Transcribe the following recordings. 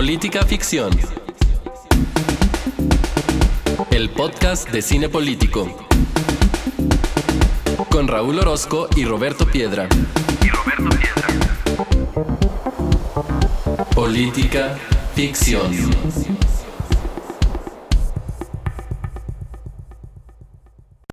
Política Ficción. El podcast de cine político. Con Raúl Orozco y Roberto Piedra. Y Roberto Piedra. Política Ficción.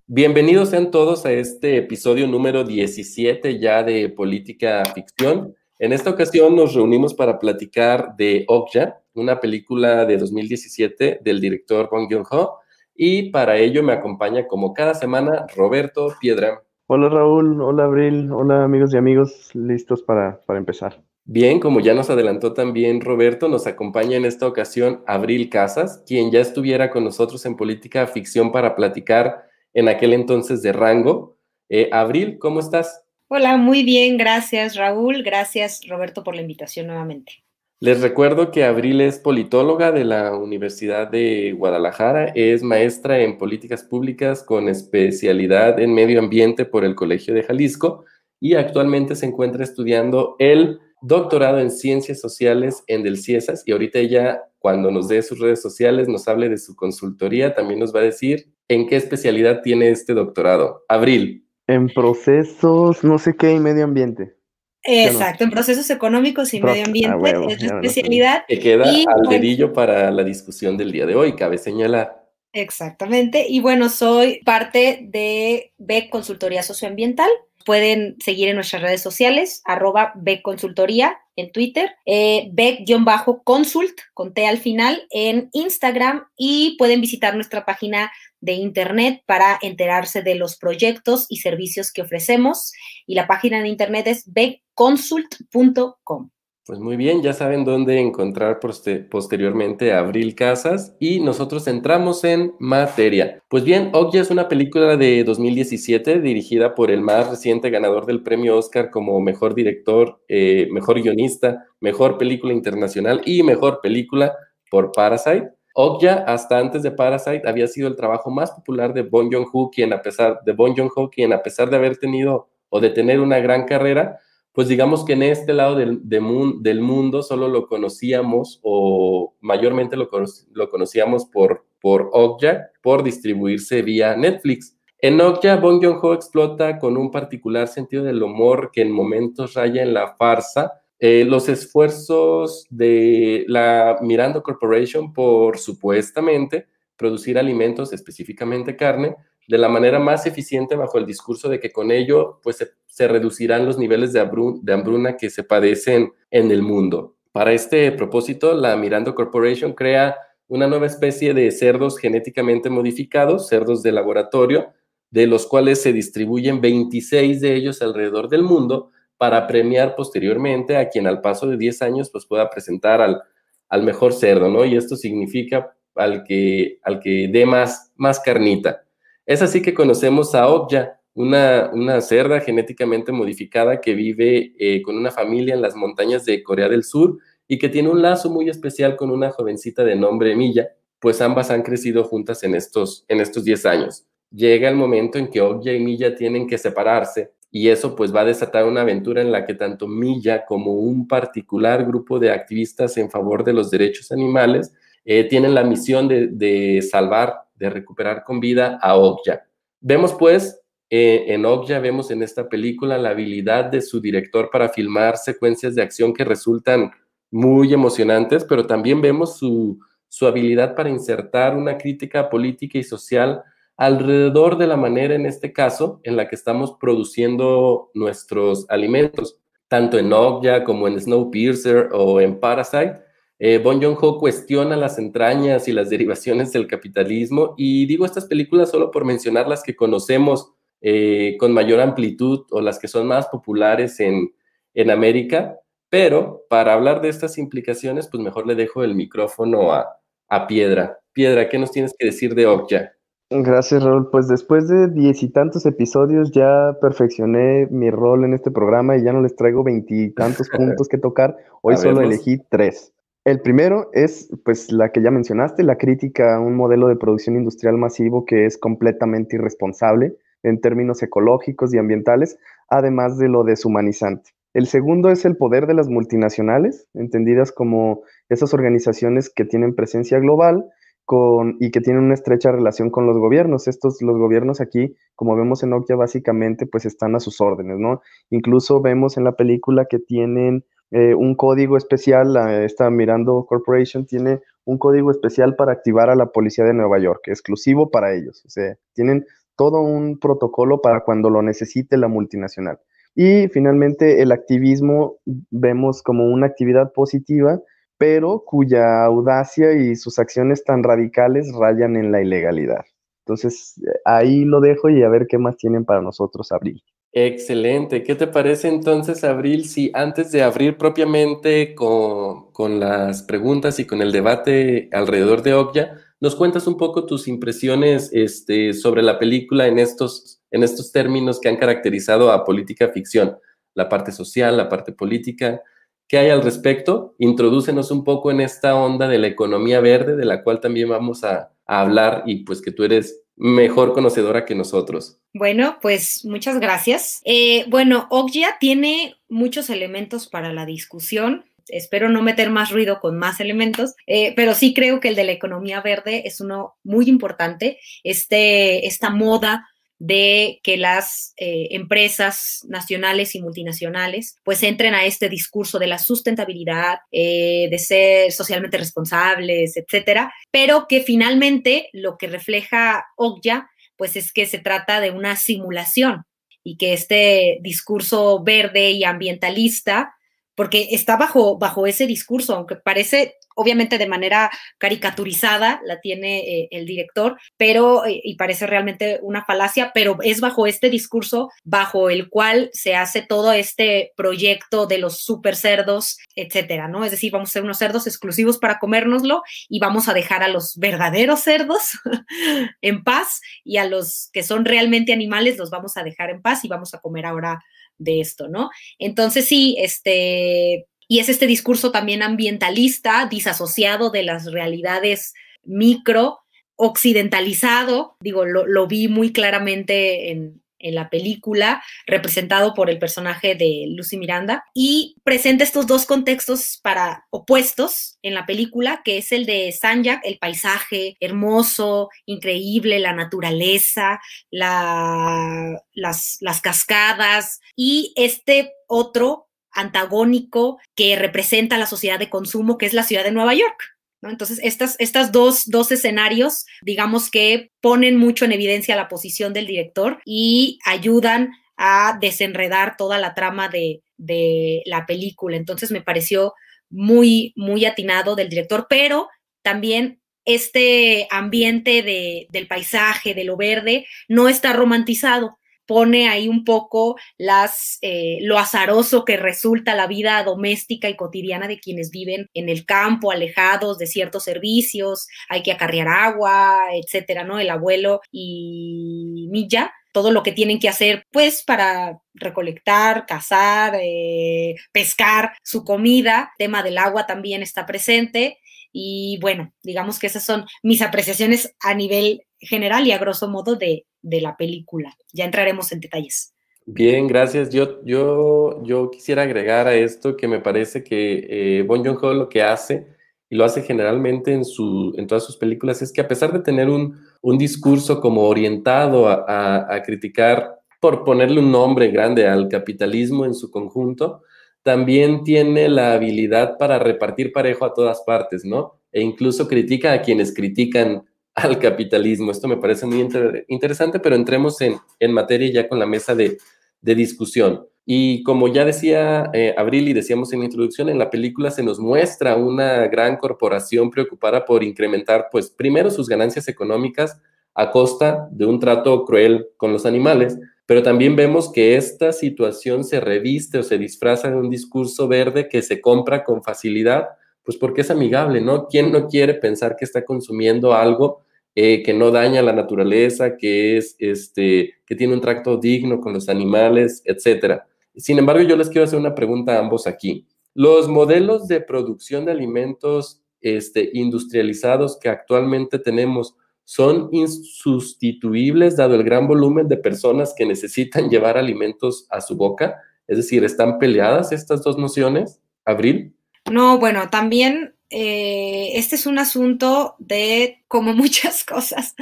Bienvenidos sean todos a este episodio número 17 ya de Política Ficción. En esta ocasión nos reunimos para platicar de Okja, una película de 2017 del director Bong Joon-ho, y para ello me acompaña como cada semana Roberto Piedra. Hola Raúl, hola Abril, hola amigos y amigos, listos para, para empezar. Bien, como ya nos adelantó también Roberto, nos acompaña en esta ocasión Abril Casas, quien ya estuviera con nosotros en Política Ficción para platicar en aquel entonces de rango. Eh, Abril, ¿cómo estás? Hola, muy bien, gracias Raúl, gracias Roberto por la invitación nuevamente. Les recuerdo que Abril es politóloga de la Universidad de Guadalajara, es maestra en políticas públicas con especialidad en medio ambiente por el Colegio de Jalisco y actualmente se encuentra estudiando el doctorado en ciencias sociales en del CIESAS. Y ahorita ella cuando nos dé sus redes sociales nos hable de su consultoría, también nos va a decir en qué especialidad tiene este doctorado. Abril, en procesos, no sé qué, y medio ambiente. Exacto, en procesos económicos y medio ambiente es la especialidad. Que queda al dedillo para la discusión del día de hoy, cabe señalar. Exactamente, y bueno, soy parte de BEC Consultoría Socioambiental, pueden seguir en nuestras redes sociales, arroba Consultoría en Twitter, eh, Beck-consult con T al final en Instagram y pueden visitar nuestra página de internet para enterarse de los proyectos y servicios que ofrecemos y la página de internet es becconsult.com. Pues muy bien, ya saben dónde encontrar posteriormente a Abril Casas y nosotros entramos en materia. Pues bien, Okja es una película de 2017 dirigida por el más reciente ganador del premio Oscar como mejor director, eh, mejor guionista, mejor película internacional y mejor película por Parasite. Okja, hasta antes de Parasite, había sido el trabajo más popular de Bong Joon-ho, quien a pesar de Bong Joon-ho, quien a pesar de haber tenido o de tener una gran carrera, pues digamos que en este lado del, del mundo solo lo conocíamos o mayormente lo, lo conocíamos por, por Okja, por distribuirse vía Netflix. En Okja, Bong Joon-ho explota con un particular sentido del humor que en momentos raya en la farsa eh, los esfuerzos de la Miranda Corporation por supuestamente producir alimentos, específicamente carne, de la manera más eficiente bajo el discurso de que con ello pues, se, reducirán los niveles de, de, hambruna que se padecen en el mundo. Para este propósito, la Miranda Corporation crea una nueva especie de cerdos genéticamente modificados, cerdos de laboratorio, de los cuales se distribuyen 26 de ellos alrededor del mundo para premiar posteriormente a quien al paso de 10 años pues, pueda presentar al, al mejor cerdo, ¿no? Y esto significa al que, al que dé más, más carnita. Es así que conocemos a Okja, una, una cerda genéticamente modificada que vive eh, con una familia en las montañas de Corea del Sur y que tiene un lazo muy especial con una jovencita de nombre Milla, pues ambas han crecido juntas en estos, en estos 10 años. Llega el momento en que Okja y Milla tienen que separarse y eso pues va a desatar una aventura en la que tanto Milla como un particular grupo de activistas en favor de los derechos animales eh, tienen la misión de, de salvar de recuperar con vida a Okja. Vemos pues eh, en Okja, vemos en esta película la habilidad de su director para filmar secuencias de acción que resultan muy emocionantes, pero también vemos su, su habilidad para insertar una crítica política y social alrededor de la manera, en este caso, en la que estamos produciendo nuestros alimentos, tanto en Okja como en Snowpiercer o en Parasite eh, bon Joon-ho cuestiona las entrañas y las derivaciones del capitalismo y digo estas películas solo por mencionar las que conocemos eh, con mayor amplitud o las que son más populares en, en América, pero para hablar de estas implicaciones, pues mejor le dejo el micrófono a, a Piedra. Piedra, ¿qué nos tienes que decir de Okja? Gracias, Raúl. Pues después de diez y tantos episodios ya perfeccioné mi rol en este programa y ya no les traigo veintitantos puntos que tocar. Hoy solo elegí tres. El primero es, pues, la que ya mencionaste, la crítica a un modelo de producción industrial masivo que es completamente irresponsable en términos ecológicos y ambientales, además de lo deshumanizante. El segundo es el poder de las multinacionales, entendidas como esas organizaciones que tienen presencia global con, y que tienen una estrecha relación con los gobiernos. Estos, los gobiernos aquí, como vemos en Nokia, básicamente pues están a sus órdenes, ¿no? Incluso vemos en la película que tienen eh, un código especial, esta Mirando Corporation tiene un código especial para activar a la policía de Nueva York, exclusivo para ellos. O sea, tienen todo un protocolo para cuando lo necesite la multinacional. Y finalmente el activismo vemos como una actividad positiva, pero cuya audacia y sus acciones tan radicales rayan en la ilegalidad. Entonces, ahí lo dejo y a ver qué más tienen para nosotros, Abril. Excelente. ¿Qué te parece entonces, Abril, si antes de abrir propiamente con, con las preguntas y con el debate alrededor de Okja, nos cuentas un poco tus impresiones este, sobre la película en estos, en estos términos que han caracterizado a política ficción, la parte social, la parte política. ¿Qué hay al respecto? Introdúcenos un poco en esta onda de la economía verde, de la cual también vamos a, hablar y pues que tú eres mejor conocedora que nosotros. Bueno, pues muchas gracias. Eh, bueno, Ogya tiene muchos elementos para la discusión. Espero no meter más ruido con más elementos, eh, pero sí creo que el de la economía verde es uno muy importante. Este, esta moda de que las eh, empresas nacionales y multinacionales pues entren a este discurso de la sustentabilidad, eh, de ser socialmente responsables, etcétera, pero que finalmente lo que refleja Ogya pues es que se trata de una simulación y que este discurso verde y ambientalista porque está bajo, bajo ese discurso, aunque parece obviamente de manera caricaturizada, la tiene eh, el director, pero, eh, y parece realmente una falacia, pero es bajo este discurso bajo el cual se hace todo este proyecto de los super cerdos, etcétera, ¿no? Es decir, vamos a ser unos cerdos exclusivos para comérnoslo y vamos a dejar a los verdaderos cerdos en paz y a los que son realmente animales los vamos a dejar en paz y vamos a comer ahora de esto, ¿no? Entonces sí, este, y es este discurso también ambientalista, disasociado de las realidades micro, occidentalizado, digo, lo, vi muy claramente en, en la película, representado por el personaje de Lucy Miranda, y presenta estos dos contextos para opuestos en la película, que es el de Sanjak, el paisaje hermoso, increíble, la naturaleza, la, las, las cascadas, y este otro antagónico que representa la sociedad de consumo, que es la ciudad de Nueva York. Entonces, estas, estas dos, dos escenarios, digamos que ponen mucho en evidencia la posición del director y ayudan a desenredar toda la trama de, de la película. Entonces, me pareció muy, muy atinado del director, pero también este ambiente de, del paisaje, de lo verde, no está romantizado pone ahí un poco las, eh, lo azaroso que resulta la vida doméstica y cotidiana de quienes viven en el campo, alejados de ciertos servicios, hay que acarrear agua, etcétera, ¿no? El abuelo y Milla, todo lo que tienen que hacer, pues, para recolectar, cazar, eh, pescar su comida. Tema del agua también está presente. Y bueno, digamos que esas son mis apreciaciones a nivel general y a grosso modo de, de la película. Ya entraremos en detalles. Bien, gracias. Yo, yo, yo quisiera agregar a esto que me parece que eh, Bon Joon-ho lo que hace, y lo hace generalmente en, su, en todas sus películas, es que a pesar de tener un, un discurso como orientado a, a, criticar, por ponerle un nombre grande al capitalismo en su conjunto, también tiene la habilidad para repartir parejo a todas partes, ¿no? E incluso critica a quienes critican al capitalismo. Esto me parece muy interesante, pero entremos en, en, materia ya con la mesa de, de discusión. Y como ya decía eh, Abril y decíamos en la introducción, en la película se nos muestra una gran corporación preocupada por incrementar, pues, primero sus ganancias económicas a costa de un trato cruel con los animales, pero también vemos que esta situación se reviste o se disfraza de un discurso verde que se compra con facilidad, pues porque es amigable, ¿no? ¿Quién no quiere pensar que está consumiendo algo eh, que no daña la naturaleza, que, es, este, que tiene un tracto digno con los animales, etcétera. Sin embargo, yo les quiero hacer una pregunta a ambos aquí. Los modelos de producción de alimentos este, industrializados que actualmente tenemos son insustituibles dado el gran volumen de personas que necesitan llevar alimentos a su boca. Es decir, ¿están peleadas estas dos nociones? Abril. No, bueno, también eh, este es un asunto de, como muchas cosas,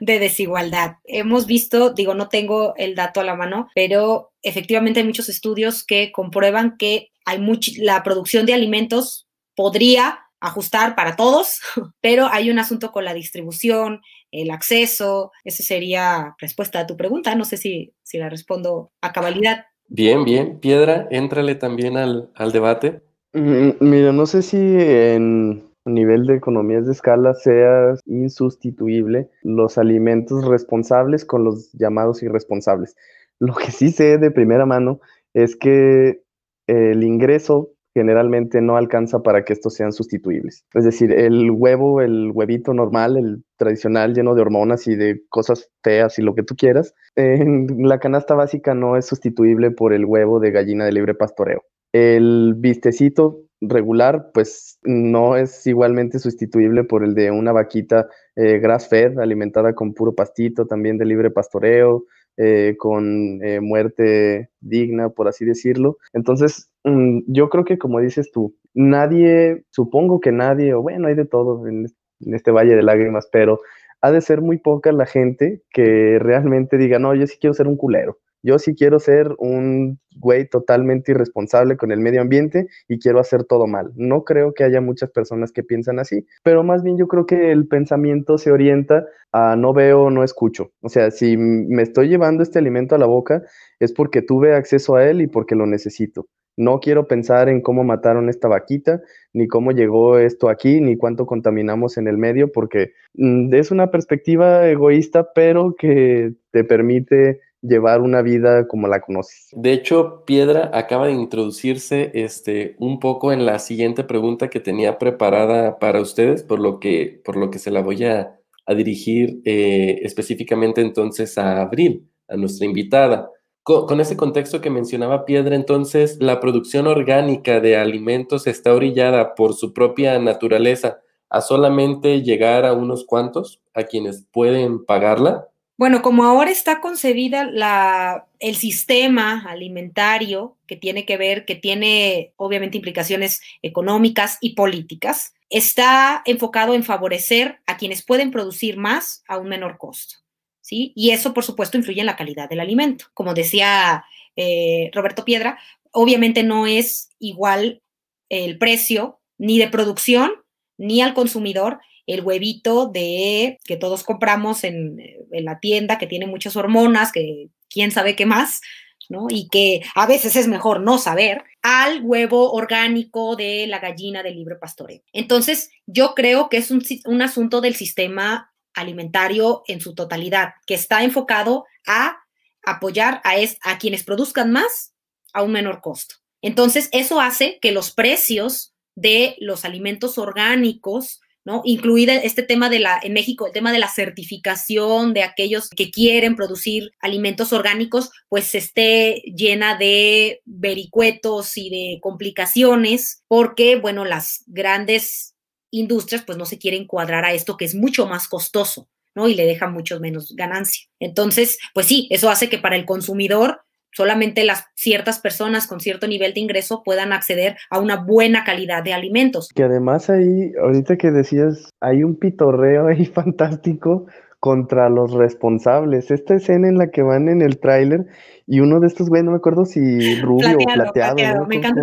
de desigualdad. Hemos visto, digo, no tengo el dato a la mano, pero efectivamente hay muchos estudios que comprueban que hay la producción de alimentos podría ajustar para todos, pero hay un asunto con la distribución, el acceso. Esa sería respuesta a tu pregunta. No sé si, si la respondo a cabalidad. Bien, bien. Piedra, éntrale también al, al debate. Mm, mira, no sé si en nivel de economías de escala sea insustituible los alimentos responsables con los llamados irresponsables. Lo que sí sé de primera mano es que el ingreso generalmente no alcanza para que estos sean sustituibles. Es decir, el huevo, el huevito normal, el tradicional lleno de hormonas y de cosas feas y lo que tú quieras, en la canasta básica no es sustituible por el huevo de gallina de libre pastoreo. El vistecito regular, pues no es igualmente sustituible por el de una vaquita eh, grass fed, alimentada con puro pastito, también de libre pastoreo, eh, con eh, muerte digna, por así decirlo. Entonces, mm, yo creo que como dices tú, nadie, supongo que nadie, o bueno, hay de todo en, en este valle de lágrimas, pero ha de ser muy poca la gente que realmente diga, no, yo sí quiero ser un culero yo sí quiero ser un güey totalmente irresponsable con el medio ambiente y quiero hacer todo mal. No creo que haya muchas personas que piensan así, pero más bien yo creo que el pensamiento se orienta a no veo, no escucho. O sea, si me estoy llevando este alimento a la boca es porque tuve acceso a él y porque lo necesito. No quiero pensar en cómo mataron esta vaquita, ni cómo llegó esto aquí, ni cuánto contaminamos en el medio, porque mm, es una perspectiva egoísta, pero que te permite llevar una vida como la conoces. De hecho, Piedra acaba de introducirse este, un poco en la siguiente pregunta que tenía preparada para ustedes, por lo que, por lo que se la voy a, dirigir eh, específicamente entonces a Abril, a nuestra invitada. Con, con ese contexto que mencionaba Piedra, entonces, la producción orgánica de alimentos está orillada por su propia naturaleza a solamente llegar a unos cuantos, a quienes pueden pagarla, bueno, como ahora está concebida la, el sistema alimentario que tiene que ver, que tiene obviamente implicaciones económicas y políticas, está enfocado en favorecer a quienes pueden producir más a un menor costo. ¿sí? Y eso, por supuesto, influye en la calidad del alimento. Como decía eh, Roberto Piedra, obviamente no es igual el precio ni de producción ni al consumidor el huevito de que todos compramos en, la tienda, que tiene muchas hormonas, que quién sabe qué más, ¿no? Y que a veces es mejor no saber, al huevo orgánico de la gallina de libre pastoreo. Entonces, yo creo que es un, un asunto del sistema alimentario en su totalidad, que está enfocado a apoyar a, es, a quienes produzcan más a un menor costo. Entonces, eso hace que los precios de los alimentos orgánicos ¿no? Incluida este tema de la, en México, el tema de la certificación de aquellos que quieren producir alimentos orgánicos, pues esté llena de vericuetos y de complicaciones, porque, bueno, las grandes industrias pues no se quieren cuadrar a esto que es mucho más costoso, ¿no? Y le deja mucho menos ganancia. Entonces, pues sí, eso hace que para el consumidor solamente las ciertas personas con cierto nivel de ingreso puedan acceder a una buena calidad de alimentos. Que además ahí, ahorita que decías, hay un pitorreo ahí fantástico contra los responsables. Esta escena en la que van en el tráiler y uno de estos güeyes, no me acuerdo si rubio o plateado, me encanta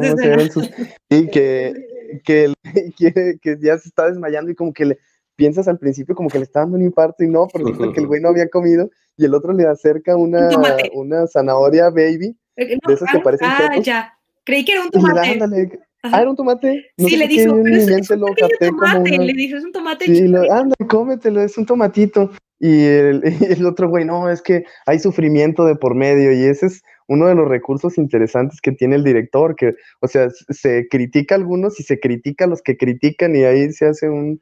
Y que, que, que, que ya se está desmayando y como que le piensas al principio como que le está dando un infarto y no, porque que el güey no había comido y el otro le acerca una, una zanahoria baby, eh, de esas que ah, parecen Ah, ya. Creí que era un tomate. ah, era un tomate. sí, le dijo, pero es, es, un tomate, le dijo, es un tomate. Sí, lo, anda, cómetelo, es un tomatito. Y el, el otro güey, no, es que hay sufrimiento de por medio y ese es uno de los recursos interesantes que tiene el director, que, o sea, se critica a algunos y se critica a los que critican y ahí se hace un,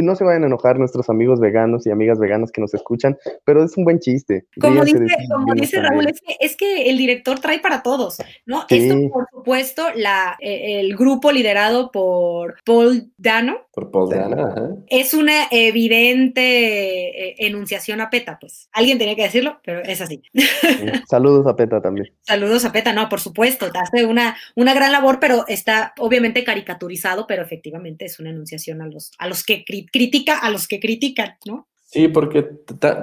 no se vayan a enojar nuestros amigos veganos y amigas veganas que nos escuchan, pero es un buen chiste. Como dice, como dice Raúl, es que, es que, el director trae para todos, ¿no? Esto, por supuesto, la, eh, el grupo liderado por Paul Dano. Por Paul Dano, Es una evidente eh, enunciación a PETA, pues. Alguien tenía que decirlo, pero es así. Saludos a PETA también. Saludos a PETA, no, por supuesto, hace una, una gran labor, pero está obviamente caricaturizado, pero efectivamente es una enunciación a los, a los que critica, a los que critican, ¿no? Sí, porque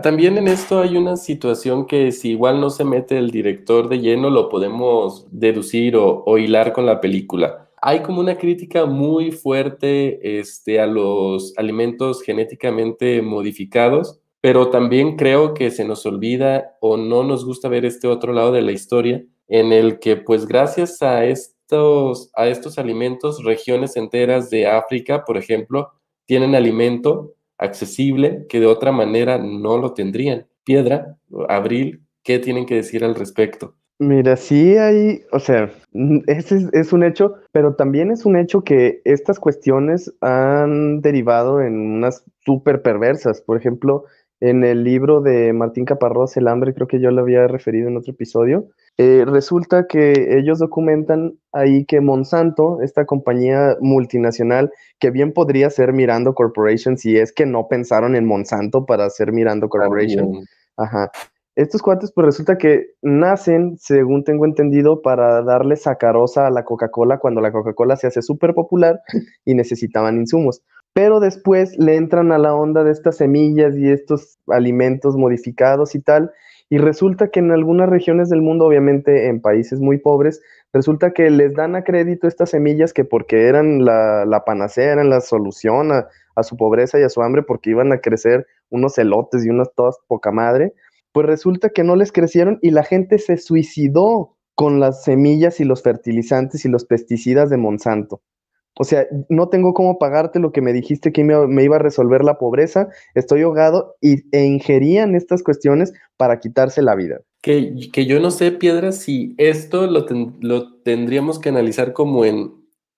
también en esto hay una situación que si igual no se mete el director de lleno, lo podemos deducir o, o hilar con la película. Hay como una crítica muy fuerte este, a los alimentos genéticamente modificados, pero también creo que se nos olvida o no nos gusta ver este otro lado de la historia, en el que pues gracias a estos, a estos alimentos, regiones enteras de África, por ejemplo, tienen alimento accesible que de otra manera no lo tendrían. Piedra, Abril, ¿qué tienen que decir al respecto? Mira, sí hay, o sea, ese es, un hecho, pero también es un hecho que estas cuestiones han derivado en unas súper perversas. Por ejemplo, en el libro de Martín Caparrós, El hambre, creo que yo lo había referido en otro episodio, eh, resulta que ellos documentan ahí que Monsanto, esta compañía multinacional, que bien podría ser Mirando Corporation si es que no pensaron en Monsanto para hacer Mirando Corporation. Ajá. Estos cuates, pues resulta que nacen, según tengo entendido, para darle sacarosa a la Coca-Cola cuando la Coca-Cola se hace súper popular y necesitaban insumos pero después le entran a la onda de estas semillas y estos alimentos modificados y tal, y resulta que en algunas regiones del mundo, obviamente en países muy pobres, resulta que les dan a crédito estas semillas que porque eran la, panacea, eran la solución a, a, su pobreza y a su hambre, porque iban a crecer unos elotes y unas todas poca madre, pues resulta que no les crecieron y la gente se suicidó con las semillas y los fertilizantes y los pesticidas de Monsanto. O sea, no tengo cómo pagarte lo que me dijiste que me, iba a resolver la pobreza, estoy ahogado y, e ingerían estas cuestiones para quitarse la vida. Que, que yo no sé, Piedra, si esto lo, lo tendríamos que analizar como en,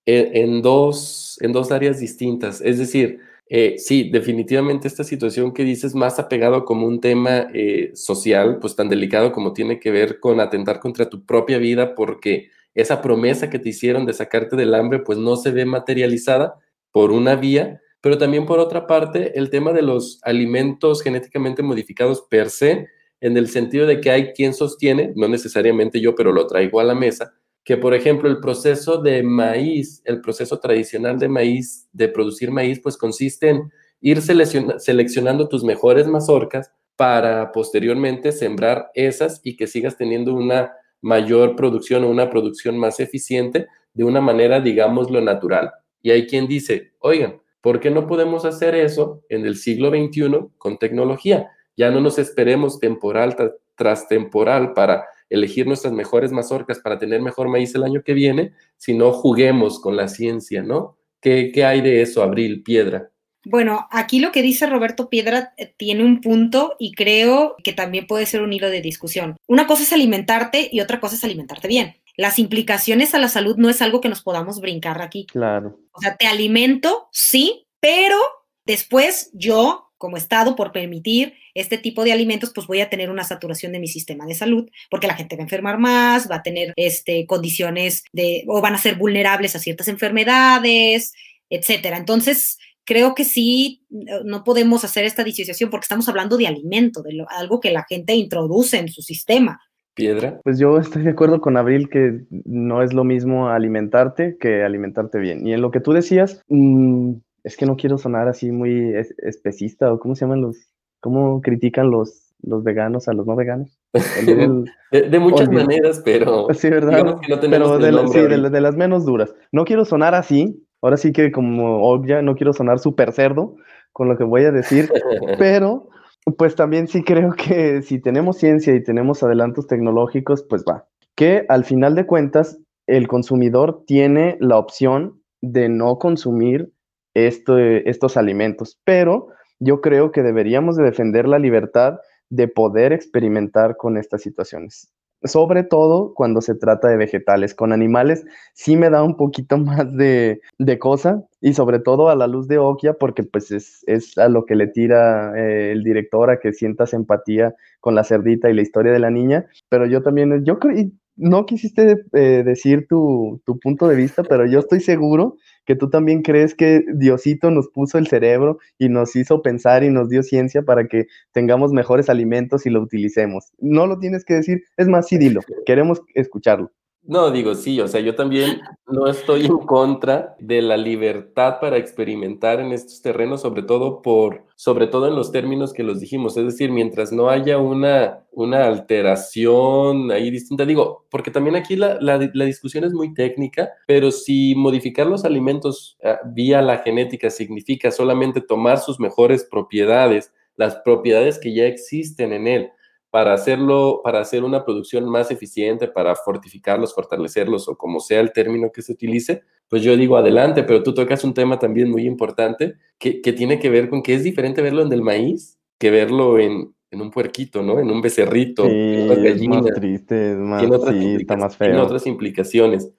en, dos, en dos áreas distintas. Es decir, eh, sí, definitivamente esta situación que dices más apegado como un tema eh, social, pues tan delicado como tiene que ver con atentar contra tu propia vida, porque esa promesa que te hicieron de sacarte del hambre, pues no se ve materializada por una vía, pero también por otra parte, el tema de los alimentos genéticamente modificados per se, en el sentido de que hay quien sostiene, no necesariamente yo, pero lo traigo a la mesa, que por ejemplo el proceso de maíz, el proceso tradicional de maíz, de producir maíz, pues consiste en ir seleccionando tus mejores mazorcas para posteriormente sembrar esas y que sigas teniendo una mayor producción o una producción más eficiente de una manera, digamos, lo natural. Y hay quien dice, oigan, ¿por qué no podemos hacer eso en el siglo XXI con tecnología? Ya no nos esperemos temporal tras temporal para elegir nuestras mejores mazorcas para tener mejor maíz el año que viene, sino juguemos con la ciencia, ¿no? ¿Qué, qué hay de eso, Abril Piedra? Bueno, aquí lo que dice Roberto Piedra eh, tiene un punto y creo que también puede ser un hilo de discusión. Una cosa es alimentarte y otra cosa es alimentarte bien. Las implicaciones a la salud no es algo que nos podamos brincar aquí. Claro. O sea, te alimento, sí, pero después yo, como Estado, por permitir este tipo de alimentos, pues voy a tener una saturación de mi sistema de salud, porque la gente va a enfermar más, va a tener este, condiciones de, o van a ser vulnerables a ciertas enfermedades, etcétera. Entonces, creo que sí, no podemos hacer esta disociación porque estamos hablando de alimento, de algo que la gente introduce en su sistema. Piedra. Pues yo estoy de acuerdo con Abril que no es lo mismo alimentarte que alimentarte bien. Y en lo que tú decías, mm, es que no quiero sonar así muy especista o cómo se llaman los, cómo critican los, los veganos a los no veganos. de, muchas maneras, pero sí, ¿verdad? pero de, de las menos duras. No quiero sonar así, Ahora sí que como ya no quiero sonar súper cerdo con lo que voy a decir, pero pues también sí creo que si tenemos ciencia y tenemos adelantos tecnológicos, pues va. Que al final de cuentas el consumidor tiene la opción de no consumir estos alimentos, pero yo creo que deberíamos de defender la libertad de poder experimentar con estas situaciones. Sobre todo cuando se trata de vegetales. Con animales sí me da un poquito más de, de cosa y sobre todo a la luz de Okia porque pues es, es a lo que le tira eh, el director a que sientas empatía con la cerdita y la historia de la niña, pero yo también, yo creo, no quisiste eh, decir tu, tu punto de vista, pero yo estoy seguro que tú también crees que Diosito nos puso el cerebro y nos hizo pensar y nos dio ciencia para que tengamos mejores alimentos y lo utilicemos. No lo tienes que decir, es más, sí dilo, queremos escucharlo. No, digo, sí, o sea, yo también no estoy en contra de la libertad para experimentar en estos terrenos, sobre todo por, sobre todo en los términos que los dijimos, es decir, mientras no haya una, una alteración ahí distinta, digo, porque también aquí la, la, discusión es muy técnica, pero si modificar los alimentos ah, vía la genética significa solamente tomar sus mejores propiedades, las propiedades que ya existen en él, para hacerlo, para hacer una producción más eficiente, para fortificarlos, fortalecerlos o como sea el término que se utilice, pues yo digo adelante, pero tú tocas un tema también muy importante que, tiene que ver con que es diferente verlo en el maíz que verlo en, un puerquito, ¿no? En un becerrito, en una gallina. Es más triste, es más, sí, está más feo. Tiene otras implicaciones.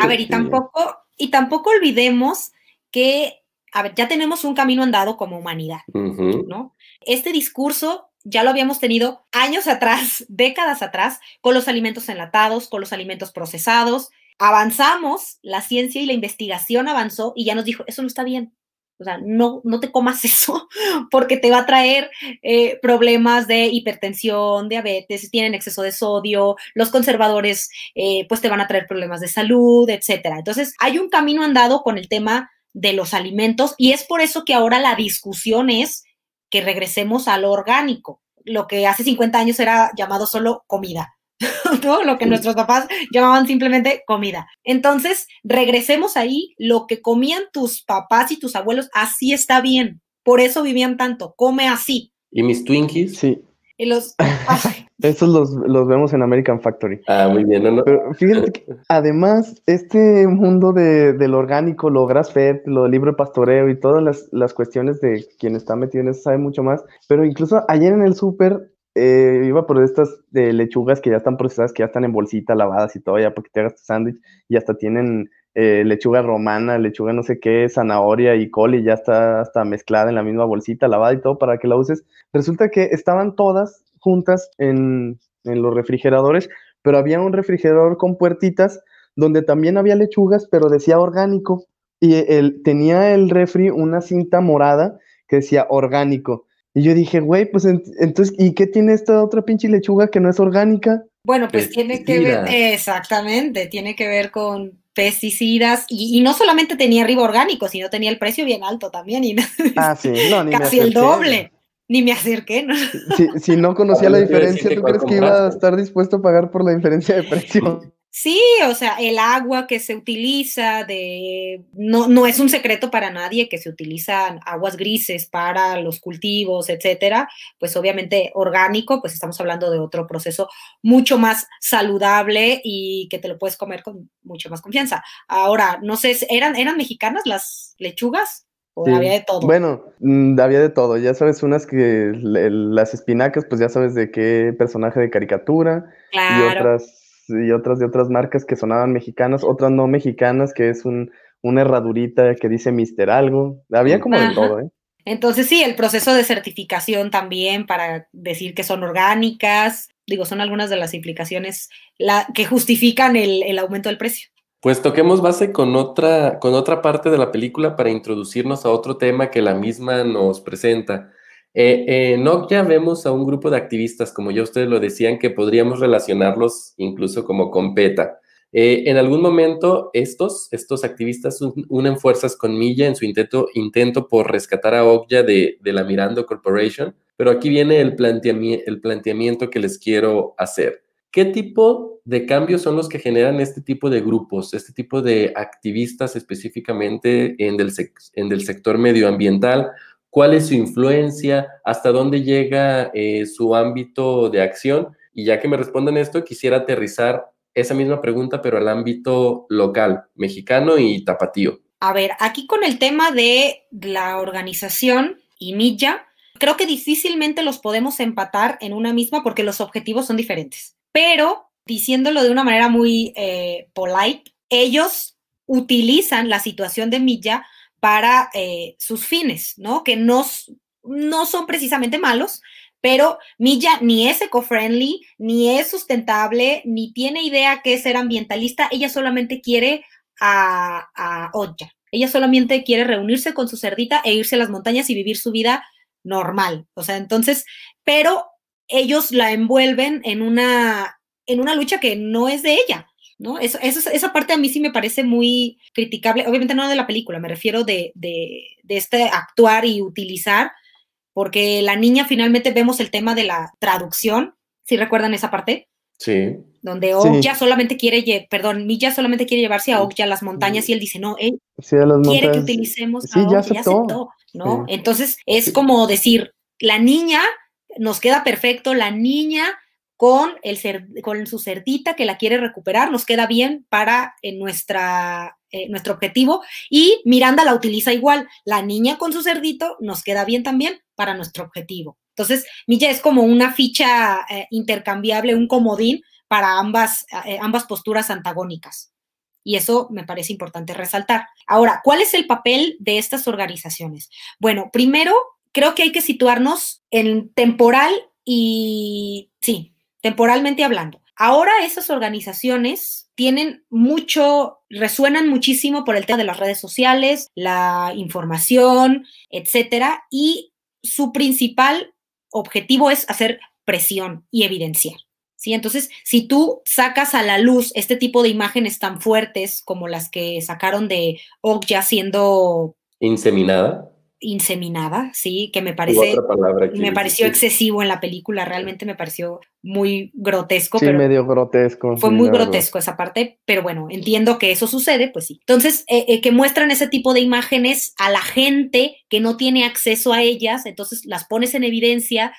a ver, y tampoco, y tampoco olvidemos que, a ver, ya tenemos un camino andado como humanidad, ¿no? Este discurso ya lo habíamos tenido años atrás, décadas atrás, con los alimentos enlatados, con los alimentos procesados. Avanzamos, la ciencia y la investigación avanzó y ya nos dijo, eso no está bien. O sea, no, no te comas eso porque te va a traer eh, problemas de hipertensión, diabetes, tienen exceso de sodio, los conservadores eh, pues te van a traer problemas de salud, etcétera. Entonces, hay un camino andado con el tema de los alimentos y es por eso que ahora la discusión es que regresemos a lo orgánico, lo que hace 50 años era llamado solo comida. ¿no? Lo que nuestros papás llamaban simplemente comida. Entonces, regresemos ahí, lo que comían tus papás y tus abuelos, así está bien. Por eso vivían tanto, come así. ¿Y mis Twinkies? Sí. Y los... Estos los, vemos en American Factory. Ah, muy bien. Pero fíjate que además, este mundo de, lo orgánico, lo grass-fed, lo libre pastoreo y todas las, cuestiones de quien está metido en eso sabe mucho más. Pero incluso ayer en el súper eh, iba por estas de lechugas que ya están procesadas, que ya están en bolsita, lavadas y todo, ya para que te hagas tu sándwich y hasta tienen eh, lechuga romana, lechuga no sé qué, zanahoria y col y ya está hasta mezclada en la misma bolsita, lavada y todo para que la uses. Resulta que estaban todas juntas en, los refrigeradores, pero había un refrigerador con puertitas donde también había lechugas, pero decía orgánico. Y él, tenía el refri una cinta morada que decía orgánico. Y yo dije, güey, pues entonces, ¿y qué tiene esta otra pinche lechuga que no es orgánica? Bueno, pues tiene que ver, exactamente, tiene que ver con pesticidas y, no solamente tenía arriba orgánico, sino tenía el precio bien alto también y ah, sí. no, ni casi el doble. Ni me acerqué, ¿no? Si, no conocía la diferencia, ¿tú crees que iba a estar dispuesto a pagar por la diferencia de precio? Sí, o sea, el agua que se utiliza de no, no es un secreto para nadie que se utilizan aguas grises para los cultivos, etcétera, pues obviamente orgánico, pues estamos hablando de otro proceso mucho más saludable y que te lo puedes comer con mucha más confianza. Ahora, no sé, ¿eran, eran mexicanas las lechugas? ¿O había de todo? Bueno, mm, había de todo. Ya sabes, unas que las espinacas, pues ya sabes de qué personaje de caricatura. Y otras y otras de otras marcas que sonaban mexicanas, otras no mexicanas, que es un, una herradurita que dice Mister algo. Había como de todo, ¿eh? Entonces sí, el proceso de certificación también para decir que son orgánicas, digo, son algunas de las implicaciones la, que justifican el, el aumento del precio. Pues toquemos base con otra, con otra parte de la película para introducirnos a otro tema que la misma nos presenta. Eh, en Nokia vemos a un grupo de activistas, como ya ustedes lo decían, que podríamos relacionarlos incluso como con PETA. Eh, en algún momento estos, estos activistas unen fuerzas con Milla en su intento, intento por rescatar a Okja de, de, la Mirando Corporation, pero aquí viene el, planteamiento que les quiero hacer. ¿Qué tipo de cambios son los que generan este tipo de grupos, este tipo de activistas específicamente en el, en el sector medioambiental? Cuál es su influencia, hasta dónde llega eh, su ámbito de acción. Y ya que me respondan esto, quisiera aterrizar esa misma pregunta, pero al ámbito local, mexicano y tapatío. A ver, aquí con el tema de la organización y Milla, creo que difícilmente los podemos empatar en una misma porque los objetivos son diferentes. Pero diciéndolo de una manera muy eh, polite, ellos utilizan la situación de Milla para eh, sus fines, ¿no? Que no, no son precisamente malos, pero Milla ni es eco-friendly, ni es sustentable, ni tiene idea que es ser ambientalista, ella solamente quiere a, a Oya. Ella solamente quiere reunirse con su cerdita e irse a las montañas y vivir su vida normal. O sea, entonces, pero ellos la envuelven en una, en una lucha que no es de ella, ¿no? Eso, esa parte a mí sí me parece muy criticable, obviamente no de la película, me refiero de, de, de este actuar y utilizar, porque la niña finalmente vemos el tema de la traducción, si recuerdan esa parte? Sí. Donde Okja solamente quiere, perdón, Milla solamente quiere llevarse a Okja a las montañas y él dice, no, él quiere que utilicemos a Okja, ya aceptó, ¿no? Entonces es como decir, la niña nos queda perfecto, la niña con, su cerdita que la quiere recuperar, nos queda bien para eh, nuestra, eh, nuestro objetivo y Miranda la utiliza igual, la niña con su cerdito nos queda bien también para nuestro objetivo. Entonces, Milla es como una ficha eh, intercambiable, un comodín para ambas, ambas posturas antagónicas. Y eso me parece importante resaltar. Ahora, ¿cuál es el papel de estas organizaciones? Bueno, primero, creo que hay que situarnos en temporal y, sí, temporalmente hablando. Ahora esas organizaciones tienen mucho, resuenan muchísimo por el tema de las redes sociales, la información, etcétera, y su principal objetivo es hacer presión y evidenciar. ¿Sí? Entonces, si tú sacas a la luz este tipo de imágenes tan fuertes como las que sacaron de Okja siendo inseminada, inseminada, sí, que me parece, me pareció excesivo en la película, realmente me pareció muy grotesco. Sí, medio grotesco. Fue muy grotesco esa parte, pero bueno, entiendo que eso sucede, pues sí. Entonces, eh, eh, que muestran ese tipo de imágenes a la gente que no tiene acceso a ellas, entonces las pones en evidencia,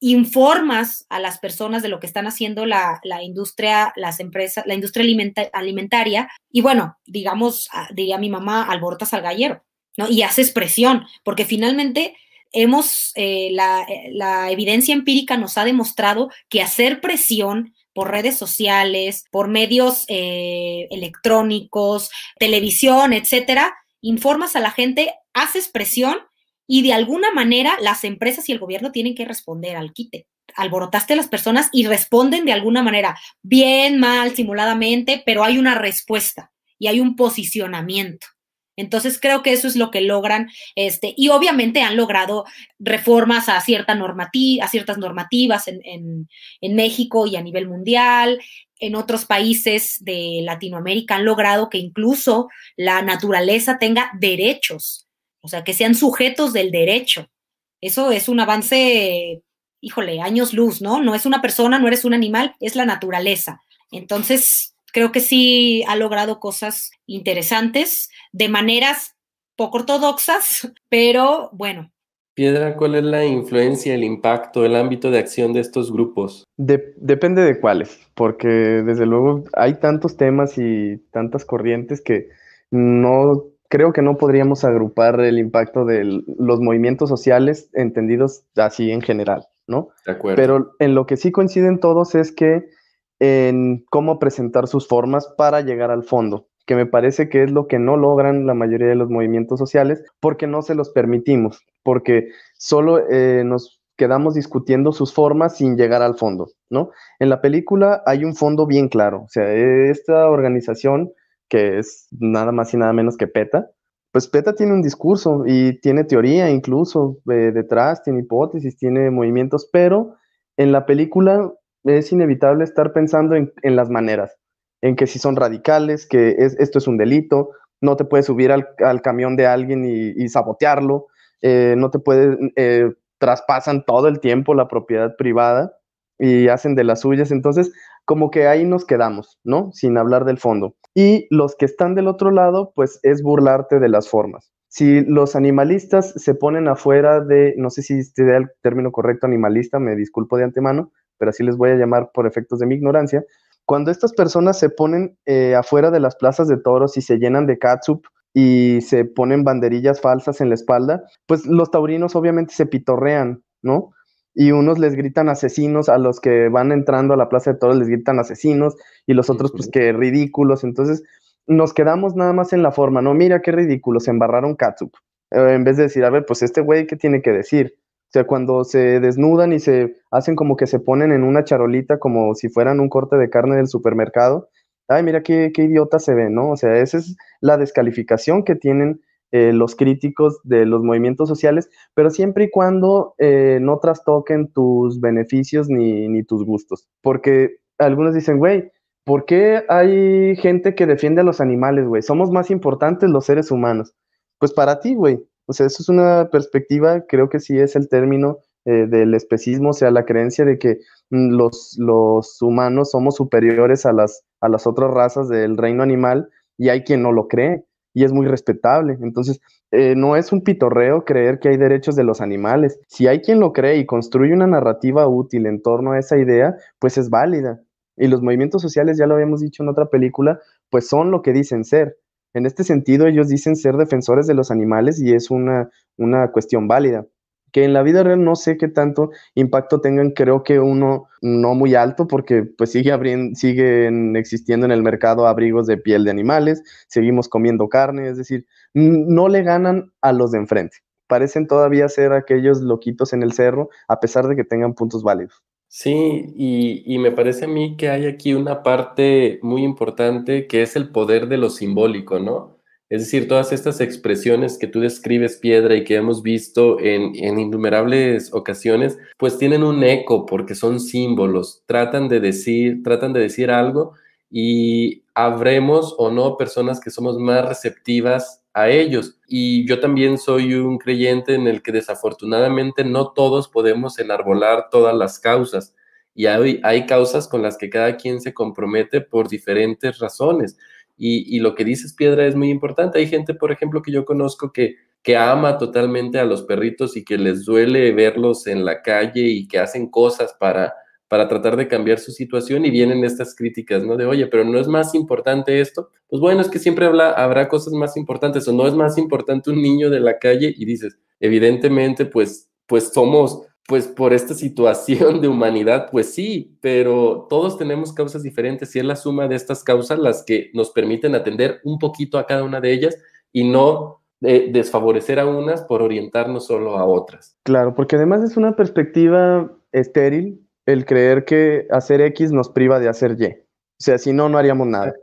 informas a las personas de lo que están haciendo la, la industria, las empresas, la industria alimentaria, y bueno, digamos, ah, diría mi mamá, alborotas al gallero. Y haces presión, porque finalmente hemos, eh, eh, la, evidencia empírica nos ha demostrado que hacer presión por redes sociales, por medios eh, electrónicos, televisión, etcétera, informas a la gente, haces presión y de alguna manera las empresas y el gobierno tienen que responder al quite. Alborotaste a las personas y responden de alguna manera, bien, mal, simuladamente, pero hay una respuesta y hay un posicionamiento. Entonces creo que eso es lo que logran, este, y obviamente han logrado reformas a, a ciertas normativas en, México y a nivel mundial. En otros países de Latinoamérica han logrado que incluso la naturaleza tenga derechos, o sea, que sean sujetos del derecho. Eso es un avance, híjole, años luz, ¿no? No es una persona, no eres un animal, es la naturaleza. Entonces, creo que sí ha logrado cosas interesantes de maneras poco ortodoxas, pero bueno. Piedra, ¿cuál es la influencia, el impacto, el ámbito de acción de estos grupos? depende de cuáles, porque desde luego hay tantos temas y tantas corrientes que no creo que no podríamos agrupar el impacto de los movimientos sociales entendidos así en general, ¿no? De acuerdo. Pero en lo que sí coinciden todos es que en cómo presentar sus formas para llegar al fondo, que me parece que es lo que no logran la mayoría de los movimientos sociales porque no se los permitimos, porque solo eh, nos quedamos discutiendo sus formas sin llegar al fondo, ¿no? En la película hay un fondo bien claro, o sea, esta organización que es nada más y nada menos que PETA, pues PETA tiene un discurso y tiene teoría incluso eh, detrás, tiene hipótesis, tiene movimientos, pero en la película es inevitable estar pensando en, las maneras, en que si son radicales, que esto es un delito, no te puedes subir al, camión de alguien y, sabotearlo, eh, no te puedes, eh, traspasan todo el tiempo la propiedad privada y hacen de las suyas, entonces como que ahí nos quedamos, ¿no? Sin hablar del fondo. Y los que están del otro lado, pues es burlarte de las formas. Si los animalistas se ponen afuera de, no sé si este el término correcto animalista, me disculpo de antemano, pero así les voy a llamar por efectos de mi ignorancia, cuando estas personas se ponen eh, afuera de las plazas de toros y se llenan de catsup y se ponen banderillas falsas en la espalda, pues los taurinos obviamente se pitorrean, ¿no? y unos les gritan asesinos, a los que van entrando a la Plaza de Toros les gritan asesinos, y los otros, pues que ridículos. Entonces, nos quedamos nada más en la forma, no, mira qué ridículo, se embarraron Katsup. Eh, en vez de decir, a ver, pues este güey, ¿qué tiene que decir? O sea, cuando se desnudan y se hacen como que se ponen en una charolita como si fueran un corte de carne del supermercado, ay, mira qué, qué idiota se ve, ¿no? O sea, esa es la descalificación que tienen eh, los críticos de los movimientos sociales, pero siempre y cuando eh, no trastoquen tus beneficios ni, ni tus gustos. Porque algunos dicen, güey, ¿por qué hay gente que defiende a los animales, güey? Somos más importantes los seres humanos. Pues para ti, güey. O sea, eso es una perspectiva, creo que sí es el término eh, del especismo, o sea, la creencia de que mm, los, los humanos somos superiores a las, a las otras razas del reino animal y hay quien no lo cree y es muy respetable. Entonces, eh, no es un pitorreo creer que hay derechos de los animales. Si hay quien lo cree y construye una narrativa útil en torno a esa idea, pues es válida. Y los movimientos sociales, ya lo habíamos dicho en otra película, pues son lo que dicen ser. En este sentido, ellos dicen ser defensores de los animales y es una, una cuestión válida que en la vida real no sé qué tanto impacto tengan, creo que uno no muy alto, porque pues sigue siguen existiendo en el mercado abrigos de piel de animales, seguimos comiendo carne, es decir, no le ganan a los de enfrente. Parecen todavía ser aquellos loquitos en el cerro, a pesar de que tengan puntos válidos. Sí, y, y me parece a mí que hay aquí una parte muy importante que es el poder de lo simbólico, ¿no? Es decir, todas estas expresiones que tú describes, Piedra, y que hemos visto en, innumerables ocasiones, pues tienen un eco porque son símbolos, tratan de decir, tratan de decir algo y habremos o no personas que somos más receptivas a ellos. Y yo también soy un creyente en el que desafortunadamente no todos podemos enarbolar todas las causas. Y hay, hay causas con las que cada quien se compromete por diferentes razones. Y, lo que dices, Piedra, es muy importante. Hay gente, por ejemplo, que yo conozco que, que ama totalmente a los perritos y que les duele verlos en la calle y que hacen cosas para, para tratar de cambiar su situación y vienen estas críticas, ¿no? De, oye, pero no es más importante esto. Pues bueno, es que siempre habrá cosas más importantes o no es más importante un niño de la calle y dices, evidentemente, pues, pues somos pues por esta situación de humanidad, pues sí, pero todos tenemos causas diferentes y es la suma de estas causas las que nos permiten atender un poquito a cada una de ellas y no eh, desfavorecer a unas por orientarnos solo a otras. Claro, porque además es una perspectiva estéril el creer que hacer X nos priva de hacer Y. O sea, si no, no haríamos nada.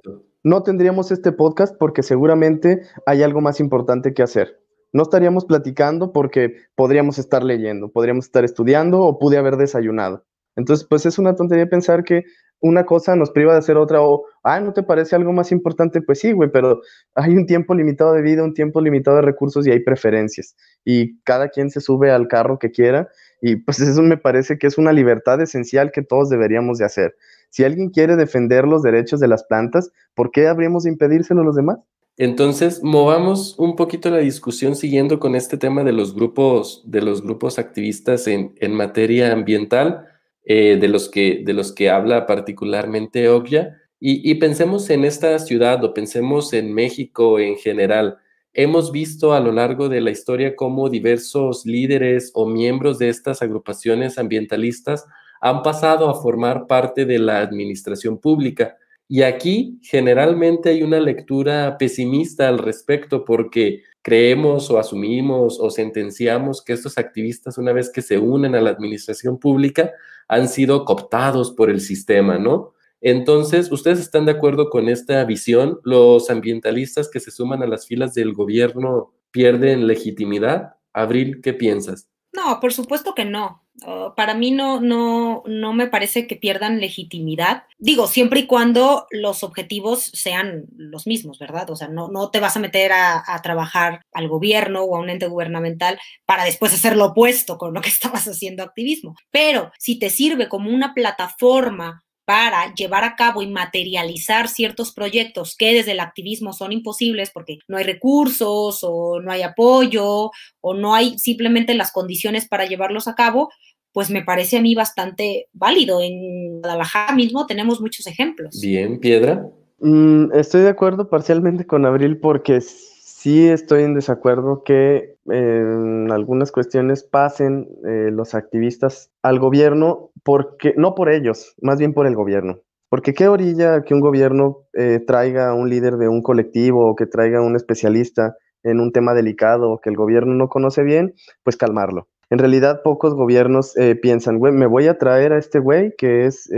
No tendríamos este podcast porque seguramente hay algo más importante que hacer no estaríamos platicando porque podríamos estar leyendo, podríamos estar estudiando o pude haber desayunado. Entonces, pues es una tontería pensar que una cosa nos priva de hacer otra o, ah, ¿no te parece algo más importante? Pues sí, güey, pero hay un tiempo limitado de vida, un tiempo limitado de recursos y hay preferencias. Y cada quien se sube al carro que quiera y pues eso me parece que es una libertad esencial que todos deberíamos de hacer. Si alguien quiere defender los derechos de las plantas, ¿por qué habríamos de impedírselo a los demás? Entonces, movamos un poquito la discusión siguiendo con este tema de los grupos, de los grupos activistas en, materia ambiental, eh, de, los que, de los que habla particularmente Ogya, y, y, pensemos en esta ciudad o pensemos en México en general. Hemos visto a lo largo de la historia cómo diversos líderes o miembros de estas agrupaciones ambientalistas han pasado a formar parte de la administración pública y aquí generalmente hay una lectura pesimista al respecto porque creemos o asumimos o sentenciamos que estos activistas, una vez que se unen a la administración pública, han sido cooptados por el sistema, ¿no? Entonces, ¿ustedes están de acuerdo con esta visión? ¿Los ambientalistas que se suman a las filas del gobierno pierden legitimidad? Abril, ¿qué piensas? No, por supuesto que no. Oh, para mí no, no, no me parece que pierdan legitimidad. Digo, siempre y cuando los objetivos sean los mismos, ¿verdad? O sea, no, no te vas a meter a, a, trabajar al gobierno o a un ente gubernamental para después hacer lo opuesto con lo que estabas haciendo activismo. Pero si te sirve como una plataforma para llevar a cabo y materializar ciertos proyectos que desde el activismo son imposibles porque no hay recursos o no hay apoyo o no hay simplemente las condiciones para llevarlos a cabo, pues me parece a mí bastante válido. En Guadalajara mismo tenemos muchos ejemplos. Bien, Piedra. Mm, estoy de acuerdo parcialmente con Abril porque sí estoy en desacuerdo que en algunas cuestiones pasen eh, los activistas al gobierno, porque no por ellos, más bien por el gobierno. Porque qué orilla que un gobierno eh, traiga a un líder de un colectivo o que traiga a un especialista en un tema delicado que el gobierno no conoce bien, pues calmarlo. En realidad pocos gobiernos eh, piensan, güey, me voy a traer a este güey que es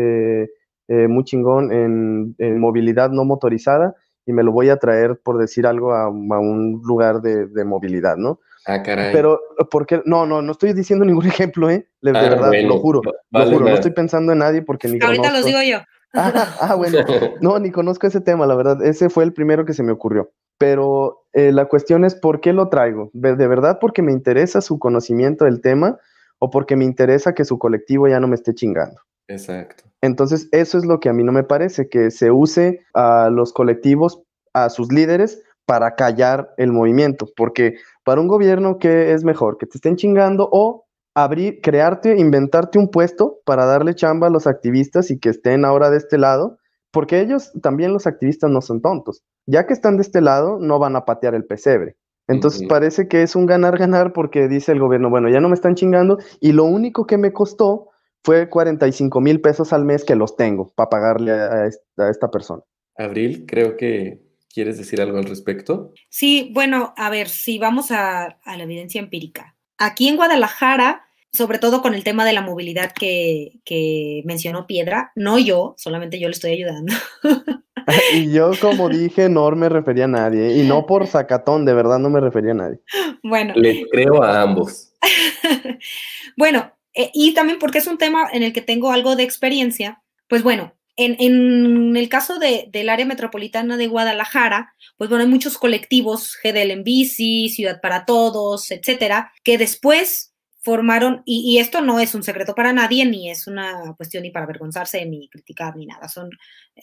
muy chingón en, en movilidad no motorizada y me lo voy a traer, por decir algo, a, un lugar de, movilidad, ¿no? Ah, caray. Pero, ¿por qué? No, no, no estoy diciendo ningún ejemplo, ¿eh? De, ah, verdad, lo juro, lo juro, no estoy pensando en nadie porque ni Ahorita los digo yo. Ah, ah, bueno, no, ni conozco ese tema, la verdad, ese fue el primero que se me ocurrió. Pero eh, la cuestión es, ¿por qué lo traigo? ¿De verdad porque me interesa su conocimiento del tema o porque me interesa que su colectivo ya no me esté chingando? Exacto. Entonces, eso es lo que a mí no me parece, que se use a los colectivos, a sus líderes, para callar el movimiento, porque para un gobierno, ¿qué es mejor? Que te estén chingando o abrir, crearte, inventarte un puesto para darle chamba a los activistas y que estén ahora de este lado, porque ellos también los activistas no son tontos. Ya que están de este lado, no van a patear el pesebre. Entonces parece que es un ganar-ganar porque dice el gobierno, bueno, ya no me están chingando y lo único que me costó fue 45 mil pesos al mes que los tengo para pagarle a esta, persona. Abril, creo que quieres decir algo al respecto. Sí, bueno, a ver, si vamos a, la evidencia empírica. Aquí en Guadalajara, sobre todo con el tema de la movilidad que, que mencionó Piedra, no yo, solamente yo le estoy ayudando. y yo, como dije, no me refería a nadie. Y no por sacatón, de verdad no me refería a nadie. Bueno. Le creo a ambos. bueno, eh, y también porque es un tema en el que tengo algo de experiencia, pues bueno, en, el caso del área metropolitana de Guadalajara, pues bueno, hay muchos colectivos, GDL en bici, Ciudad para Todos, etcétera, que después formaron, y, esto no es un secreto para nadie, ni es una cuestión ni para avergonzarse, ni criticar, ni nada, son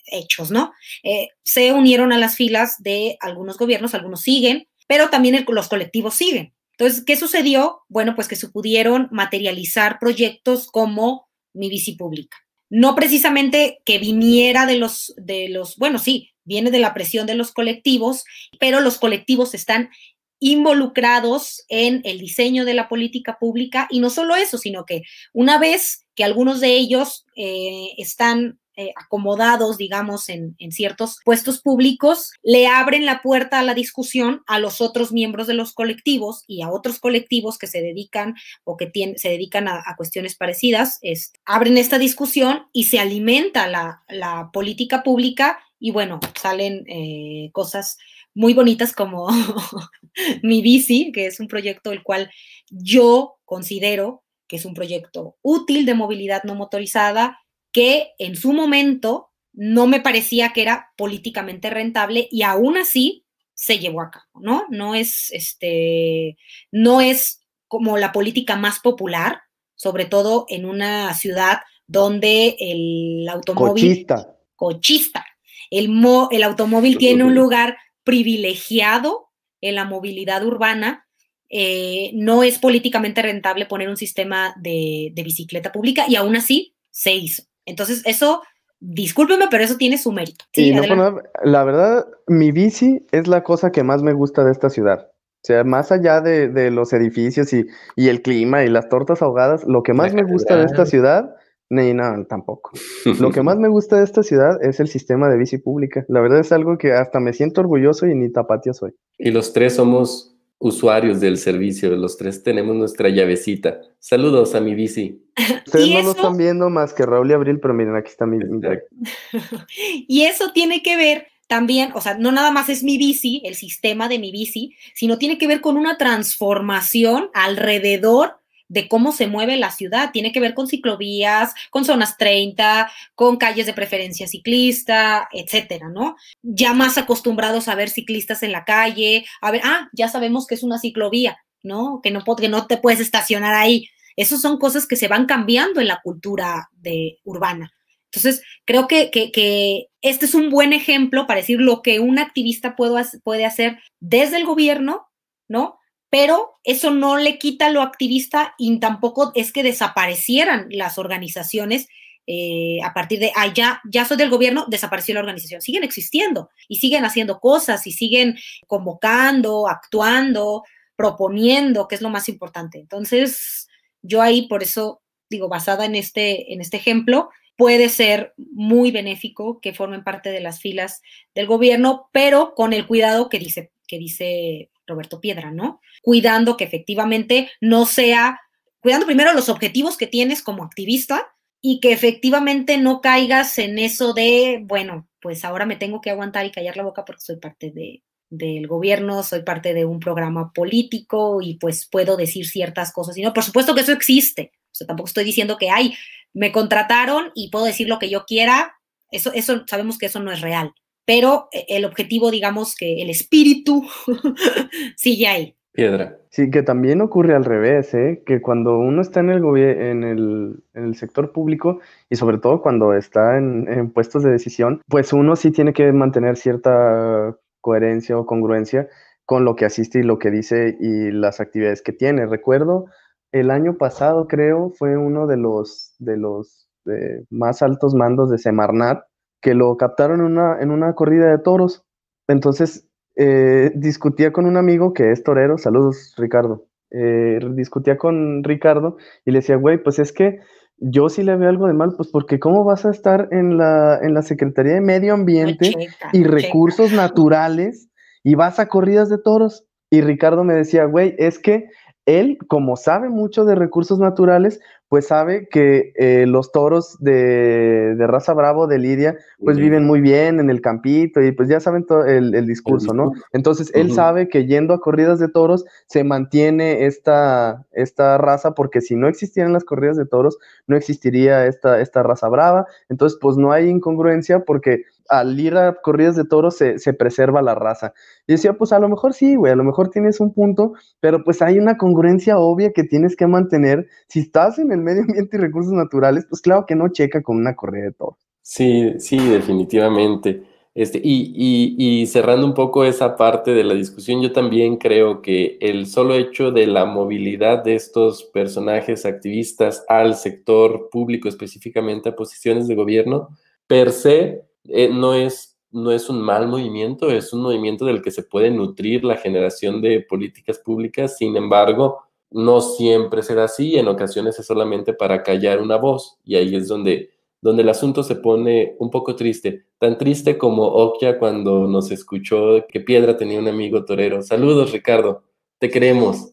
hechos, ¿no? Eh, se unieron a las filas de algunos gobiernos, algunos siguen, pero también los colectivos siguen. Entonces, ¿qué sucedió? Bueno, pues que se pudieron materializar proyectos como mi bici pública. No precisamente que viniera de los, de los, bueno, sí, viene de la presión de los colectivos, pero los colectivos están involucrados en el diseño de la política pública y no solo eso, sino que una vez que algunos de ellos eh, están eh, acomodados, digamos, en, ciertos puestos públicos, le abren la puerta a la discusión a los otros miembros de los colectivos y a otros colectivos que se dedican o que se dedican a, cuestiones parecidas, abren esta discusión y se alimenta la, política pública y bueno, salen eh, cosas muy bonitas como mi bici, que es un proyecto el cual yo considero que es un proyecto útil de movilidad no motorizada, que en su momento no me parecía que era políticamente rentable y aún así se llevó a cabo, ¿no? No es, este, no es como la política más popular, sobre todo en una ciudad donde el automóvil... Cochista. Cochista. El, el automóvil tiene un lugar privilegiado en la movilidad urbana. Eh, no es políticamente rentable poner un sistema de, de bicicleta pública y aún así se hizo. Entonces, eso, discúlpeme, pero eso tiene su mérito. Sí, la verdad, mi bici es la cosa que más me gusta de esta ciudad. O sea, más allá de, los edificios y, el clima y las tortas ahogadas, lo que más me gusta de esta ciudad, ni no, tampoco. Lo que más me gusta de esta ciudad es el sistema de bici pública. La verdad es algo que hasta me siento orgulloso y ni tapatio soy. Y los tres somos usuarios del servicio, los tres tenemos nuestra llavecita. Saludos a mi bici. Ustedes no lo están viendo más que Raúl y Abril, pero miren, aquí está mi, y eso tiene que ver también, o sea, no nada más es mi bici, el sistema de mi bici, sino tiene que ver con una transformación alrededor de cómo se mueve la ciudad. Tiene que ver con ciclovías, con zonas 30, con calles de preferencia ciclista, etcétera, ¿no? Ya más acostumbrados a ver ciclistas en la calle, a ver, ah, ya sabemos que es una ciclovía, ¿no? Que no, que no te puedes estacionar ahí. Esas son cosas que se van cambiando en la cultura de, urbana. Entonces, creo que, que, este es un buen ejemplo para decir lo que un activista puede hacer desde el gobierno, ¿no? Pero eso no le quita lo activista y tampoco es que desaparecieran las organizaciones eh, a partir de, ah, ya, ya soy del gobierno, desapareció la organización. Siguen existiendo y siguen haciendo cosas y siguen convocando, actuando, proponiendo, que es lo más importante. Entonces, yo ahí por eso digo, basada en este, en este ejemplo, puede ser muy benéfico que formen parte de las filas del gobierno, pero con el cuidado que dice, que dice Roberto Piedra, ¿no? Cuidando que efectivamente no sea, cuidando primero los objetivos que tienes como activista y que efectivamente no caigas en eso de, bueno, pues ahora me tengo que aguantar y callar la boca porque soy parte de, del gobierno, soy parte de un programa político y pues puedo decir ciertas cosas. Y no, por supuesto que eso existe. O sea, tampoco estoy diciendo que, ay, me contrataron y puedo decir lo que yo quiera. Eso, eso sabemos que eso no es real. Pero eh, el objetivo, digamos que el espíritu sigue ahí. Piedra. Sí, que también ocurre al revés, ¿eh? que cuando uno está en el, en el, en el sector público y sobre todo cuando está en, en puestos de decisión, pues uno sí tiene que mantener cierta coherencia o congruencia con lo que asiste y lo que dice y las actividades que tiene. Recuerdo el año pasado, creo, fue uno de los, de los eh, más altos mandos de Semarnat que lo captaron en una, en una corrida de toros. Entonces, eh, discutía con un amigo que es torero, saludos Ricardo, eh, discutía con Ricardo y le decía, güey, pues es que yo sí le veo algo de mal, pues porque cómo vas a estar en la, en la Secretaría de Medio Ambiente y Recursos Naturales y vas a corridas de toros. Y Ricardo me decía, güey, es que él, como sabe mucho de recursos naturales, pues sabe que eh, los toros de, raza bravo de Lidia, pues viven muy bien en el campito y pues ya saben todo el, discurso, ¿no? Entonces él sabe que yendo a corridas de toros se mantiene esta, esta raza, porque si no existieran las corridas de toros, no existiría esta, esta raza brava. Entonces, pues no hay incongruencia porque al ir a corridas de toros se, se, preserva la raza. Y decía, pues a lo mejor sí, güey, a lo mejor tienes un punto, pero pues hay una congruencia obvia que tienes que mantener. Si estás en el medio ambiente y recursos naturales, pues claro que no checa con una corrida de toros. Sí, sí, definitivamente. Este, y, y, y, cerrando un poco esa parte de la discusión, yo también creo que el solo hecho de la movilidad de estos personajes activistas al sector público, específicamente a posiciones de gobierno, per se eh, no, es, no es un mal movimiento, es un movimiento del que se puede nutrir la generación de políticas públicas, sin embargo, no siempre será así, en ocasiones es solamente para callar una voz y ahí es donde, donde el asunto se pone un poco triste, tan triste como Okia cuando nos escuchó que Piedra tenía un amigo torero. Saludos, Ricardo, te queremos.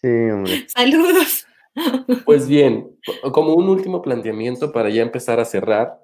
Sí, hombre. Saludos. Pues bien, como un último planteamiento para ya empezar a cerrar,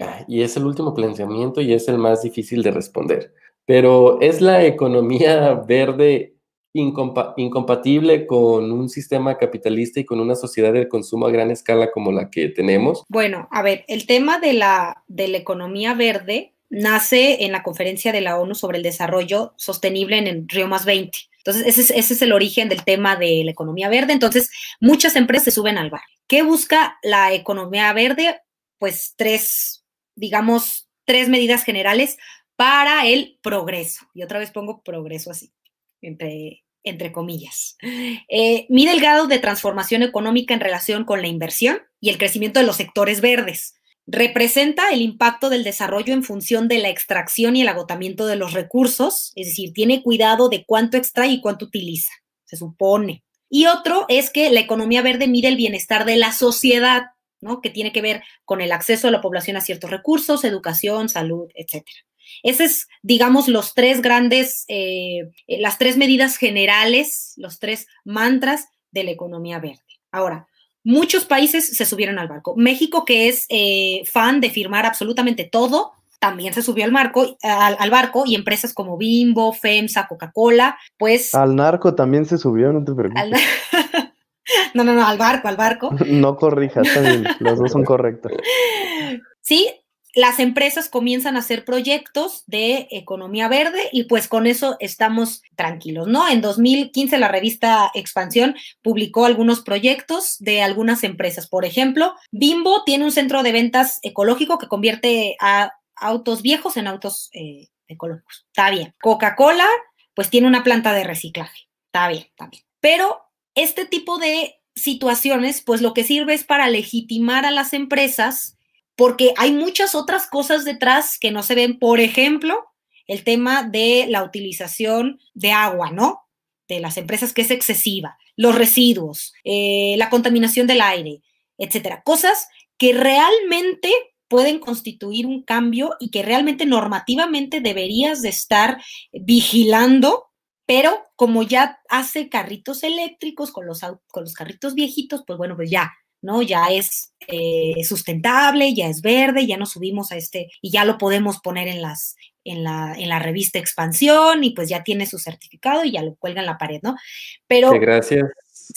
Ah, y, es el último planteamiento y es el más difícil de responder. Pero ¿es la economía verde incompatible con un sistema capitalista y con una sociedad del consumo a gran escala como la que tenemos? Bueno, a ver, el tema de la, de la economía verde nace en la conferencia de la ONU sobre el desarrollo sostenible en el Río Más 20. Entonces, ese es, ese es, el origen del tema de la economía verde. Entonces, muchas empresas se suben al bar. ¿Qué busca la economía verde? Pues tres, digamos, tres medidas generales para el progreso. Y otra vez pongo progreso así, entre, entre comillas. Eh, mide el grado de transformación económica en relación con la inversión y el crecimiento de los sectores verdes. Representa el impacto del desarrollo en función de la extracción y el agotamiento de los recursos, es decir, tiene cuidado de cuánto extrae y cuánto utiliza, se supone. Y otro es que la economía verde mide el bienestar de la sociedad, que tiene que ver con el acceso de la población a ciertos recursos, educación, salud, etcétera. Esos es, digamos, los tres grandes, eh, las tres medidas generales, los tres mantras de la economía verde. Ahora, muchos países se subieron al barco. México, que es eh, fan de firmar absolutamente todo, también se subió al, marco, al, barco y empresas como Bimbo, FEMSA, Coca-Cola, pues... Al narco también se subió, no te preocupes. No, no, no, al barco, al barco. No corrijas, también, los dos son correctos. Sí, las empresas comienzan a hacer proyectos de economía verde y pues con eso estamos tranquilos, ¿no? En 2015 la revista Expansión publicó algunos proyectos de algunas empresas. Por ejemplo, Bimbo tiene un centro de ventas ecológico que convierte a autos viejos en autos eh, ecológicos. Está bien. Coca-Cola, pues tiene una planta de reciclaje. Está bien, está bien. Pero este tipo de situaciones, pues lo que sirve es para legitimar a las empresas porque hay muchas otras cosas detrás que no se ven. Por ejemplo, el tema de la utilización de agua, ¿no? De las empresas que es excesiva, los residuos, eh, la contaminación del aire, etcétera. Cosas que realmente pueden constituir un cambio y que realmente normativamente deberías de estar vigilando, pero como ya hace carritos eléctricos con los, con los carritos viejitos, pues bueno, pues ya, ¿no? Ya es eh, sustentable, ya es verde, ya nos subimos a este y ya lo podemos poner en las, en la, en la revista Expansión y pues ya tiene su certificado y ya lo cuelga en la pared, ¿no? Pero... gracias.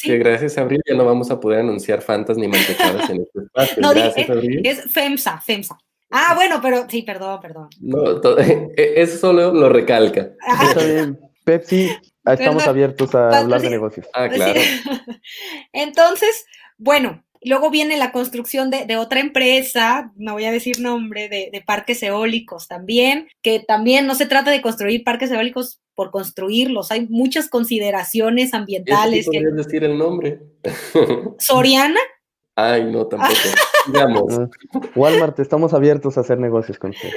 Que gracias, Abril, ya no vamos a poder anunciar fantas ni mantecadas en este espacio. No, gracias, Abril. Es FEMSA, FEMSA. Ah, bueno, pero sí, perdón, perdón. No, eso solo lo recalca. Ah. Está bien. Pepsi, estamos abiertos a hablar de negocios. Ah, claro. Entonces, bueno, Luego viene la construcción de, otra empresa, no voy a decir nombre, de, parques eólicos también, que también no se trata de construir parques eólicos por construirlos, hay muchas consideraciones ambientales. ¿Qué decir el nombre? ¿Soriana? Ay, no, tampoco. Digamos. Ah, Walmart, estamos abiertos a hacer negocios con usted.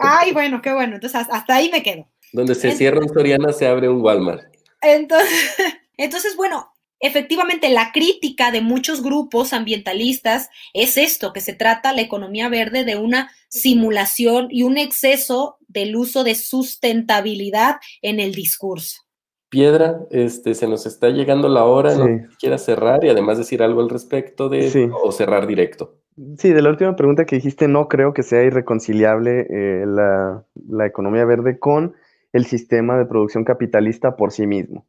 Ay, bueno, qué bueno. Entonces, hasta ahí me quedo. Donde se cierra un Soriana, se abre un Walmart. Entonces, entonces, bueno, efectivamente la crítica de muchos grupos ambientalistas es esto, que se trata la economía verde de una simulación y un exceso del uso de sustentabilidad en el discurso. Piedra, este, se nos está llegando la hora, ¿no? quiera cerrar y además decir algo al respecto de o cerrar directo. Sí, de la última pregunta que dijiste, no creo que sea irreconciliable eh, la, la economía verde con el sistema de producción capitalista por sí mismo.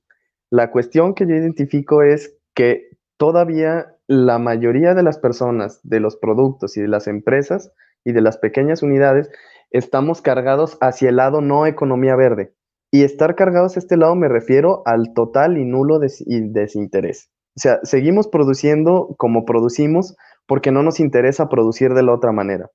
La cuestión que yo identifico es que todavía la mayoría de las personas, de los productos y de las empresas y de las pequeñas unidades, estamos cargados hacia el lado no economía verde. Y estar cargados a este lado me refiero al total y nulo desinterés. O sea, seguimos produciendo como producimos porque no nos interesa producir de la otra manera.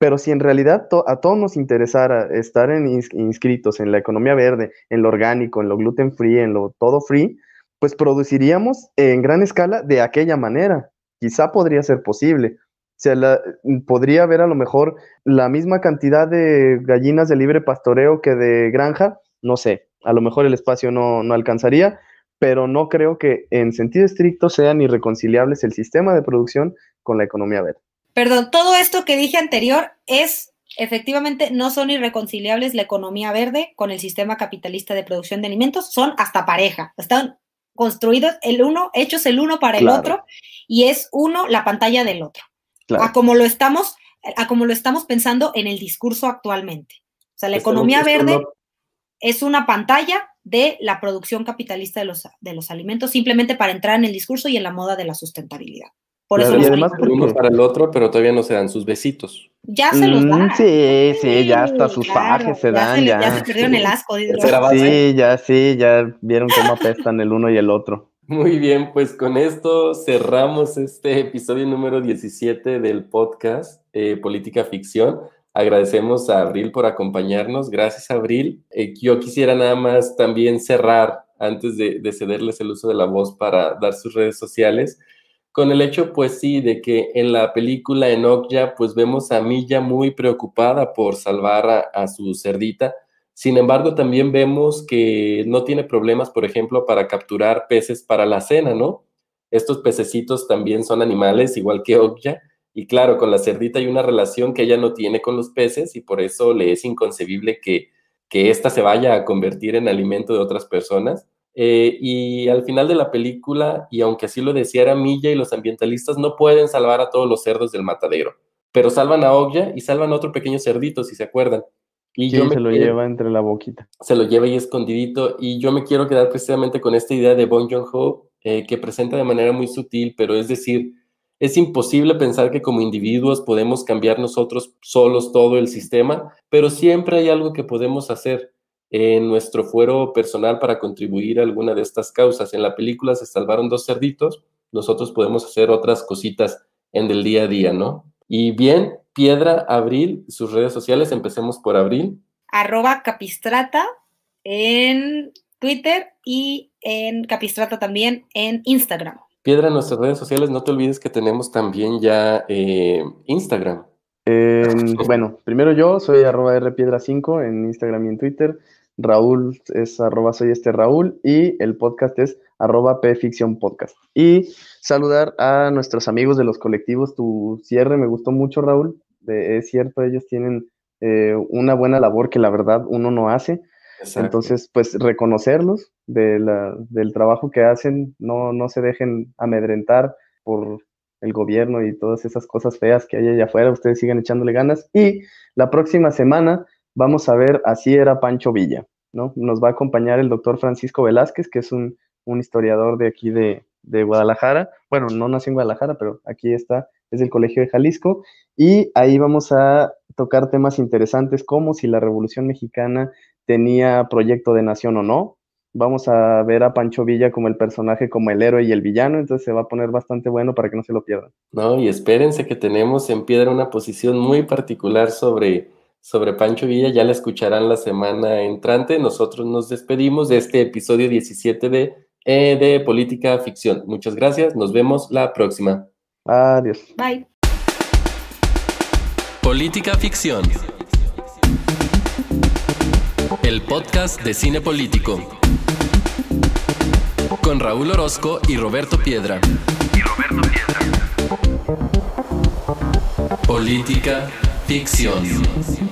Pero si en realidad a todos nos interesara estar inscritos en la economía verde, en lo orgánico, en lo gluten free, en lo todo free, pues produciríamos en gran escala de aquella manera. Quizá podría ser posible. O sea, podría haber a lo mejor la misma cantidad de gallinas de libre pastoreo que de granja, no sé, a lo mejor el espacio no alcanzaría, pero no creo que en sentido estricto sean irreconciliables el sistema de producción con la economía verde. Perdón, todo esto que dije anterior es, efectivamente, no son irreconciliables la economía verde con el sistema capitalista de producción de alimentos, son hasta pareja, están construidos el uno, hechos el uno para el otro, y es uno la pantalla del otro, a como lo estamos, a como lo estamos pensando en el discurso actualmente. O sea, la economía verde es una pantalla de la producción capitalista de los, de los alimentos, simplemente para entrar en el discurso y en la moda de la sustentabilidad. Por eso y además uno para el otro, pero todavía no se dan sus besitos. Ya se los mm, dan. sí, sí, ya hasta sus fajes se dan. Ya, ya. se perdieron el asco. Sí, ya, sí, ya vieron cómo apestan el uno y el otro. Muy bien, pues con esto cerramos este episodio número 17 del podcast eh, Política Ficción. Agradecemos a Abril por acompañarnos. Gracias, Abril. Eh, yo quisiera nada más también cerrar antes de, de cederles el uso de la voz para dar sus redes sociales con el hecho, pues sí, de que en la película en Okja, pues vemos a Milla muy preocupada por salvar a, su cerdita. Sin embargo, también vemos que no tiene problemas, por ejemplo, para capturar peces para la cena, ¿no? Estos pececitos también son animales, igual que Okja. Y claro, con la cerdita hay una relación que ella no tiene con los peces y por eso le es inconcebible que, que ésta se vaya a convertir en alimento de otras personas. Eh, y al final de la película, y aunque así lo decía Milla y los ambientalistas no pueden salvar a todos los cerdos del matadero, pero salvan a Ogya y salvan a otro pequeño cerdito, si se acuerdan. Y yo se lo lleva entre la boquita. Se lo lleva ahí escondidito. Y yo me quiero quedar precisamente con esta idea de Bong Joon-ho, eh, que presenta de manera muy sutil, pero es decir, es imposible pensar que como individuos podemos cambiar nosotros solos todo el sistema, pero siempre hay algo que podemos hacer en nuestro fuero personal para contribuir a alguna de estas causas. En la película se salvaron dos cerditos, nosotros podemos hacer otras cositas en el día a día, ¿no? Y bien, Piedra Abril, sus redes sociales, empecemos por Abril. Arroba Capistrata en Twitter y en Capistrata también en Instagram. Piedra, en nuestras redes sociales, no te olvides que tenemos también ya eh, Instagram. bueno, primero yo soy arroba rpiedra5 en Instagram y en Twitter. Raúl es arroba soy este Raúl y el podcast es arroba pficción podcast. Y saludar a nuestros amigos de los colectivos. Tu cierre me gustó mucho, Raúl. es cierto, ellos tienen eh, una buena labor que la verdad uno no hace. Entonces, pues reconocerlos del trabajo que hacen, no, no se dejen amedrentar por el gobierno y todas esas cosas feas que hay allá afuera, ustedes sigan echándole ganas. Y la próxima semana vamos a ver Así era Pancho Villa, ¿no? Nos va a acompañar el doctor Francisco Velázquez, que es un, historiador de aquí de, de, Guadalajara. Bueno, no nació en Guadalajara, pero aquí está, es del Colegio de Jalisco. Y ahí vamos a tocar temas interesantes como si la Revolución Mexicana tenía proyecto de nación o no, vamos a ver a Pancho Villa como el personaje, como el héroe y el villano, entonces se va a poner bastante bueno para que no se lo pierdan. No, y espérense que tenemos en piedra una posición muy particular sobre, sobre Pancho Villa, ya la escucharán la semana entrante. Nosotros nos despedimos de este episodio 17 de, eh, de Política Ficción. Muchas gracias, nos vemos la próxima. Adiós. Bye. Política Ficción. El podcast de cine político con Raúl Orozco y Roberto Piedra. Y Roberto Piedra. Política ficción.